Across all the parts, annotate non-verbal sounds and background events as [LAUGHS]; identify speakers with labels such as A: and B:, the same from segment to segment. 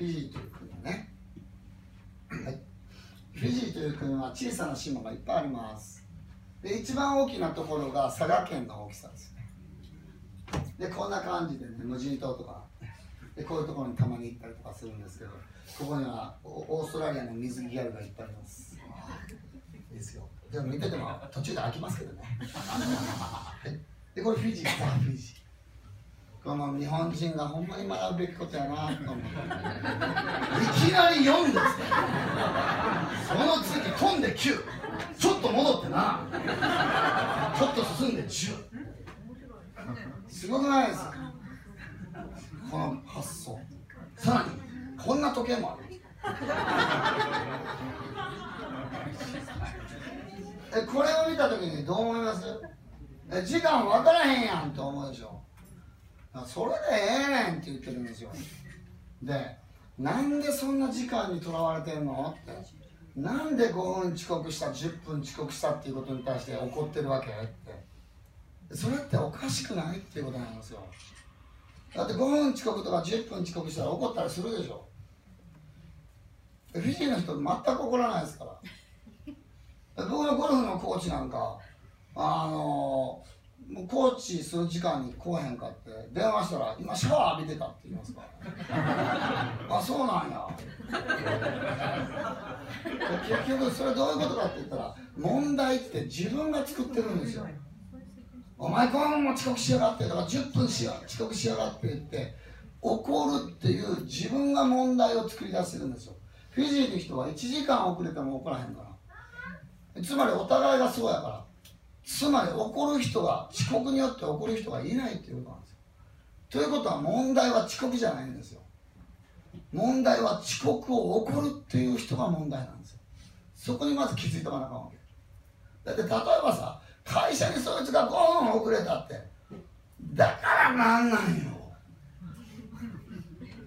A: フィジーという国ね、はい、フィジーという国は小さな島がいっぱいあります。で一番大きなところが佐賀県の大きさですね。でこんな感じでね無人島とかでこういうところにたまに行ったりとかするんですけどここにはオーストラリアの水着ギャルがいっぱいあります。いいですよ。でも見てても途中で飽きますけどね。でこれフィジーかフィジー。この日本人がほんまに学ぶべきことやなと思って。いきなり4ですその次飛んで9ちょっと戻ってな。ちょっと進んで10すごくないですか？この発想。さらにこんな時計もある。えこれを見た時にどう思います？え時間分からへんやんと思うでしょ。それでええねんって言ってるんですよ。でなんでそんな時間にとらわれてんの？ってなんで5分遅刻した10分遅刻したっていうことに対して怒ってるわけ？って。それっておかしくないっていうことなんですよ。だって5分遅刻とか10分遅刻したら怒ったりするでしょ。フィジーの人全く怒らないですから。僕のゴルフのコーチなんかあのもうコーチする時間に来へんかって電話したら今シャワー浴びてたって言いますから。[LAUGHS] あそうなんや。結局それどういうことかって言ったら問題って自分が作ってるんですよ。お前このまま遅刻しやがってだから10分しや遅刻しやがって言って怒るっていう自分が問題を作り出してるんですよ。フィジーの人は1時間遅れても怒らへんから。つまりお互いがそうやからつまり怒る人が遅刻によって怒る人がいないっていうことなんですよ。ということは問題は遅刻じゃないんですよ。問題は遅刻を怒るっていう人が問題なんですよ。そこにまず気づいておかなあかんわけ。だって例えばさ会社にそいつが5分遅れたってだからなんなんよ。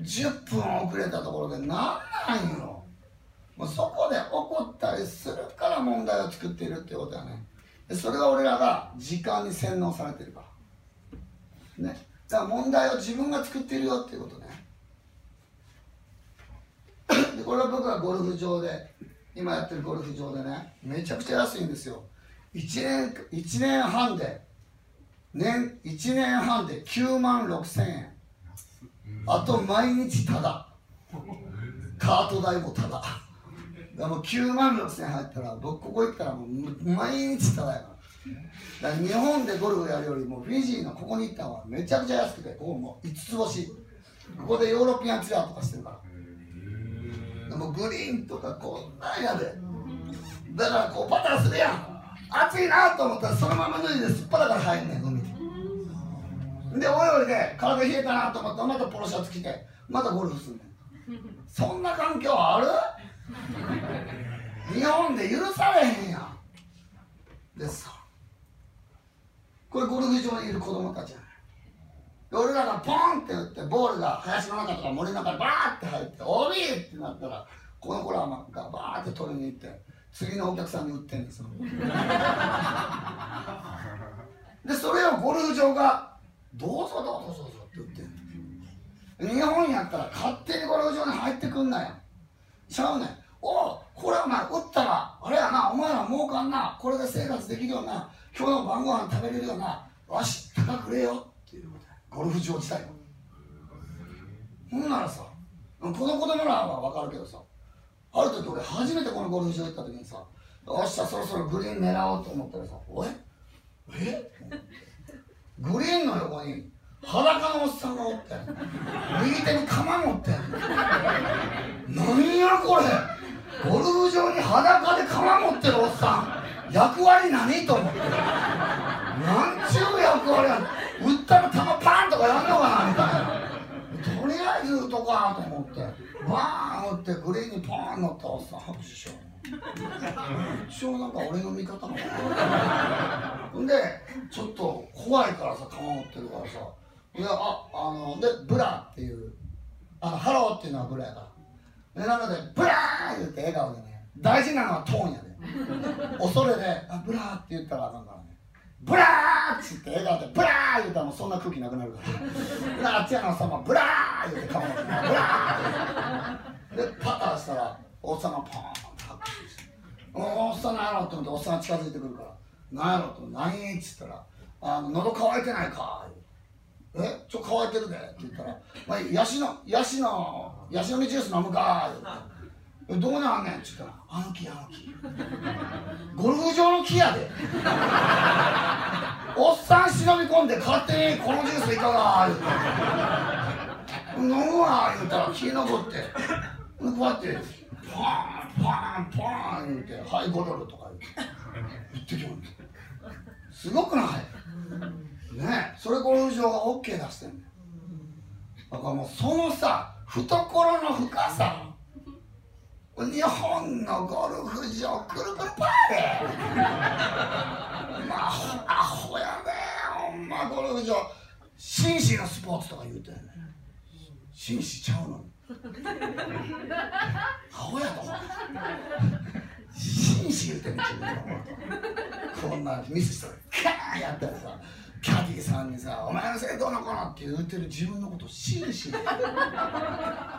A: 10分遅れたところでなんなんよ。もうそこで怒ったりするから問題を作っているっていうことやね。それは俺らが時間に洗脳されてるから。ね。だから問題を自分が作っているよっていうことね。でこれは僕はゴルフ場で今やってるゴルフ場でねめちゃくちゃ安いんですよ。1年 ,1 年半で年1年半で9万6千円。あと毎日ただカート代もただだもう9万6千円入ったら僕ここ行ったらもう毎日ただやから。だから日本でゴルフやるよりもフィジーのここに行った方がめちゃくちゃ安くてここもう5つ星。ここでヨーロピアンツアーとかしてるから。もうグリーンとかこんなんやで。だからこうパターするやん。暑いなと思ったらそのまま脱いですっぱだから入んねん海にでおいおいで体冷えたなと思ったらまたポロシャツ着てまたゴルフすんねん。そんな環境ある日本で許されへんやん。でさこれゴルフ場にいる子供たちやね俺らがポンって打ってボールが林の中とか森の中にバーって入って「おび!」ってなったらこの子らがバーって取りに行って次のお客さんに売ってんですよ。[LAUGHS] でそれをゴルフ場が「どうぞどうぞどうぞ」って売ってん日本やったら勝手にゴルフ場に入ってくんなよちゃうねん。おこれお前売ったらあれやなお前ら儲かんな。これで生活できるような今日の晩ご飯食べれるようなわし高くれよ。っていうことゴルフ場自体はほんならさこの子供らは分かるけどさある時俺初めてこのゴルフ場行った時にさよっしゃそろそろグリーン狙おうと思ったらさおいえ？グリーンの横に裸のおっさんがおって右手に鎌持って何やこれ？ゴルフ場に裸で鎌持ってるおっさん。役割何と思ってなんちゅう役割や打ったら球パンとかやんのかなみたいな。とりあえず打とかと思って。バーン打ってグリーンにパーン乗ったおっさん拍手しよう。一応なんか俺の味方なのかな。でちょっと怖いからさ鎌持ってるからさ。でああので Bula っていうあのハローっていうのは Bula やから。なので Bula 言って笑顔でね大事なのはトーンやで。恐れであ Bula って言ったらあかんからね。 Bula っつって笑顔で Bula 言ったらもうそんな空気なくなるから。あっちやのさんもブラーー言うて顔をブラーでパターしたらおっさんがポーンって拍手しておっさんなんやろと思っておっさんが近づいてくるからなんやろと何っつったらあの喉乾いてないかえちょ乾いてるでって言ったら、まあ、ヤシのヤシのヤシの実ジュース飲むか言うて。どうなんねんっつったらあの木あの木。ゴルフ場の木やで。おっさん忍び込んで勝手にこのジュースいかが言うて。飲むわ言うたら木登って。こうやってパーンパーンパーン言うて「はい5ドル」とか言って。言ってきますすごくない？ねそれゴルフ場が OK 出してんねだからもうそのさ懐の深さ。日本のゴルフ場くるくるパーで [LAUGHS] まあアホやねほんまゴルフ場。紳士のスポーツとか言うてんね紳士ちゃうのに。アホやと紳士言うてんね自分のこと。こんなミスしたらカーンやったらさ。キャディーさんにさ「お前のせいどうのこの」って言うてる自分のことを紳士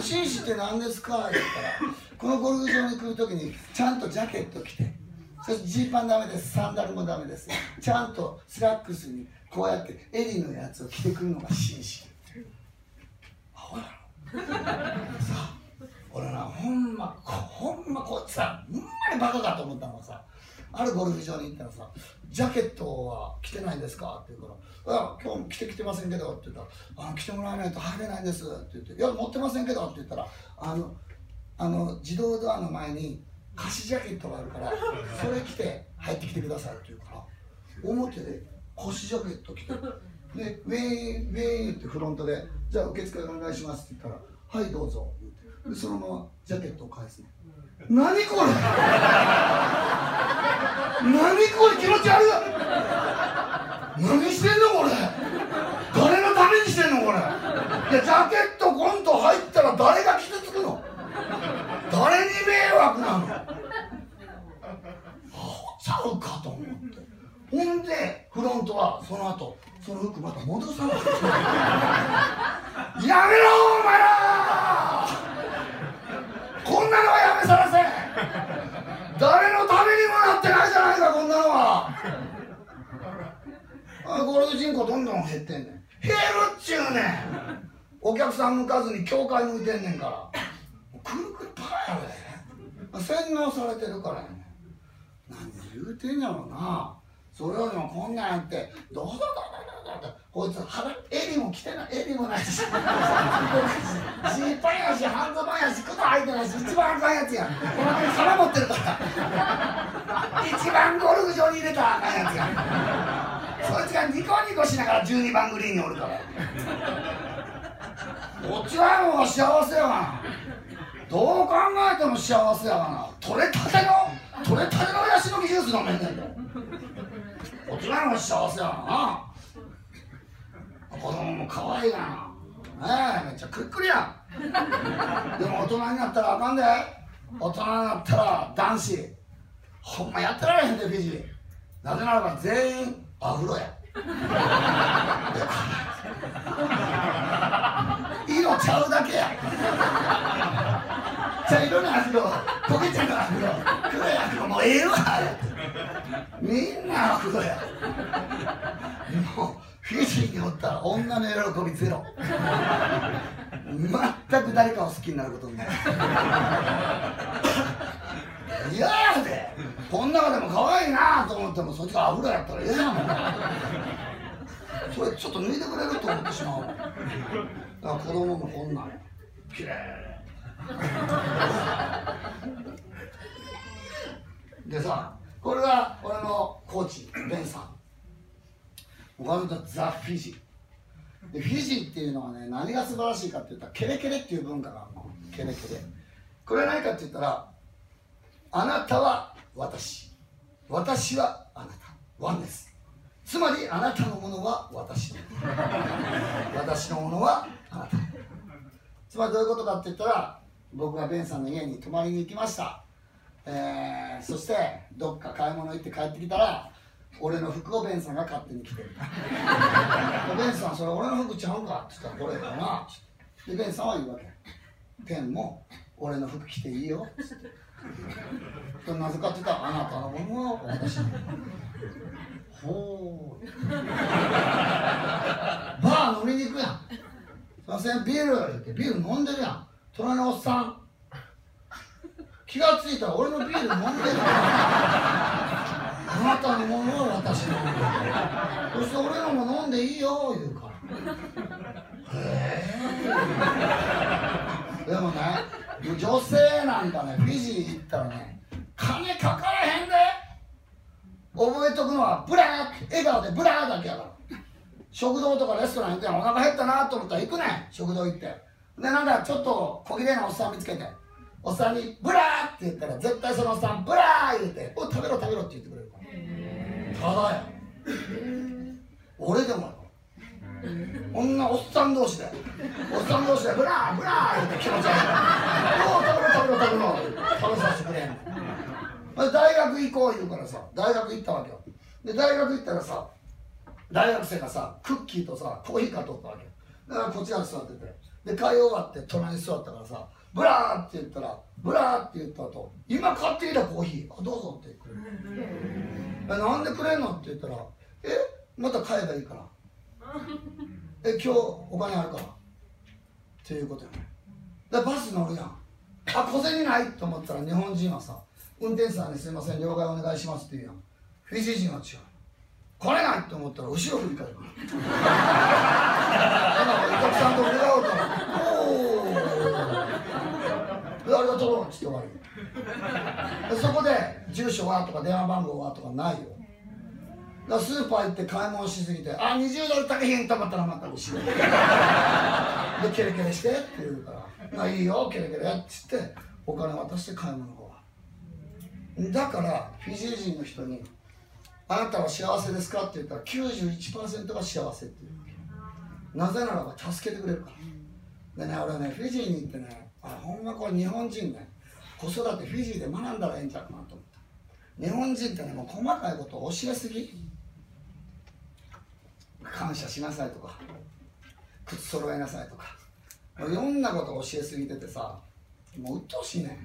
A: 紳士って何ですか?」言ったらこのゴルフ場に来る時にちゃんとジャケット着て。そしてジーパンダメです。サンダルもダメです。ちゃんとスラックスにこうやって襟のやつを着てくるのが紳士。アホやろ。さあ俺なほんまほんまこいつさほんまにバカかと思ったのがさあるゴルフ場に行ったらさ「ジャケットは着てないんですか?」って言うから「あ今日も着てきてませんけど」って言ったら「あ着てもらわないと入れないんです」って言って「いや持ってませんけど」って言ったらあのあの自動ドアの前に貸しジャケットがあるからそれ着て入ってきてください。って言うから表で貸しジャケット着てでウェインウェインってフロントで「じゃあ受付お願いします」って言ったら「はいどうぞ」言ってでそのままジャケットを返すね。何これ？何これ気持ち悪い。何してんのこれ。誰のためにしてんのこれ。いやジャケットコント入ったら誰が傷つくの。誰に迷惑なの。あちゃうかと思って。ほんでフロントはその後その服また戻さないやめろお前らこんなのはやめさらせ誰のためにもなってないじゃないかこんなのはあどんどん減ってんねん。減るっちゅうねん。お客さん向かずに教会向いてんねんから。くるくるパーやで。洗脳されてるからやねん。何言うてんやろな。それよりもこんなんやってどうぞどうぞどってこいつ腹襟も着てない襟もないし。ジーパンやし半ズボンやし靴履いてないし一番あかんやつやこの辺腹持ってるから。一番ゴルフ場に入れたらあかんやつやそいつがニコニコしながら12番グリーンにおるから。こっちはもう幸せやがなどう考えても幸せやがな。取れたての取れたてのヤシの木ジュース飲めんねんで。こっちはもう幸せやがな。子供も可愛いがな。ねえめっちゃくっくりや。んでも大人になったらあかんで。大人になったら男子。ほんまやってられへんでフィジー。なぜならば全員アフロや。色ちゃうだけや。茶色のアフロ焦げ茶のアフロ黒いアフロもうええわ。みんなアフロや。もうフィジーにおったら女の喜びゼロ全く誰かを好きになることになる。嫌やでこん中でも可愛いなと思ってもそっちがアフロやったらええやもんそれちょっと脱いでくれると思ってしまうだから子供もこんなんきれいでさこれが俺のコーチベンさん。僕はザ・フィジーでフィジーっていうのはね何が素晴らしいかって言ったらケレケレっていう文化があるの。ケレケレこれは何かって言ったらあなたは私。私はあなた。ワンです。つまりあなたのものは私の私のものはあなた。つまりどういうことかって言ったら僕がベンさんの家に泊まりに行きました、えー、そしてどっか買い物行って帰ってきたら俺の服をベンさんが勝手に着てる。[LAUGHS] ベンさんそれ俺の服ちゃうんかって言ったらこれだな。でベンさんは言うわけ。ペンも俺の服着ていいよ。っつってなぜかってたあなたのものは私のほうバー飲みに行くやん。すいませんビール言ってビール飲んでるやん。隣のおっさん。気がついたら俺のビール飲んでるあなたのものは私のものそして俺のも飲んでいいよ言うから。へえでもね女性なんかねフィジー行ったらね金かからへんで。覚えとくのは Bula 笑顔で Bula だけやから。食堂とかレストラン行ってお腹減ったなと思ったら行くねん。食堂行って。でなんかちょっと小綺麗なおっさん見つけておっさんに「Bula!」って言ったら絶対そのおっさん「Bula!」言うて「お食べろ食べろ」って言ってくれるから。ただや。俺でもこん。なおっさん同士で。おっさん同士でブラーブラー言って気持ち悪い。おう食べろ食べろ食べろ食べさせてくれ。ん。の大学行こう言うからさ大学行ったわけよ。で大学行ったらさ大学生がさクッキーとさコーヒー買っとったわけだからこっち側に座ってて。で買い終わって隣に座ったからさ Bula って言ったら Bula って言った後今買ってきたコーヒーあどうぞってくれる。えなんでくれんのって言ったらえまた買えばいいからえ今日お金あるか？らっていうことよね。でバス乗るやん。あ小銭ない？と思ったら日本人はさ運転手さんにすいません了解お願いしますって言うやん。フィジー人は違う。金ないと思ったら後ろ振り返る。からお客さんと触れ合うからおおありがとう？っつって終わりそこで住所は？とか電話番号は？とかないよ。だスーパー行って買い物しすぎて「あ20ドル足りへん」と思ったらまた後ろ [LAUGHS] でケレケレしてって言うから「まあいいよケレケレ」っつってお金渡して買い物がだからフィジー人の人に「あなたは幸せですか?」って言ったら91%が幸せっていうなぜならば助けてくれるから。でね俺ねフィジーに行ってねあほんまこれ日本人ね子育てフィジーで学んだらええんちゃうかなと思った。日本人ってねもう細かいことを教えすぎ感謝しなさいとか靴揃えなさいとか。いろんなことを教えすぎててさもう鬱陶しいね。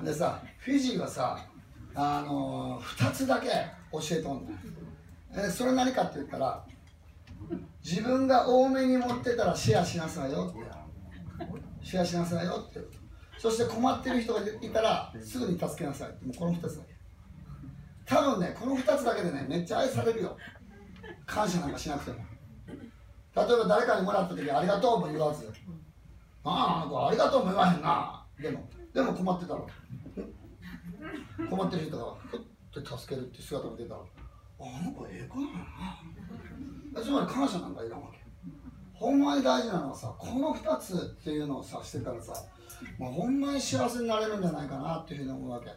A: んでさフィジーはさあのー、2つだけ教えとんねん。えそれ何かって言ったら自分が多めに持ってたらシェアしなさいよって。シェアしなさいよって。そして困ってる人がいたらすぐに助けなさいもうこの2つだけ。多分ねこの2つだけでねめっちゃ愛されるよ。感謝なんかしなくても。例えば誰かにもらった時ありがとうも言わず。ああこありがとうも言わへんな。でもでも困ってたら困ってる人がふって助けるって姿が出たらあなんかええ子なんやな。つまり感謝なんかいらんわけ。ほんまに大事なのはさこの2つっていうのをさしてたらさ、まあ、ほんまに幸せになれるんじゃないかなっていうふうに思うわけ。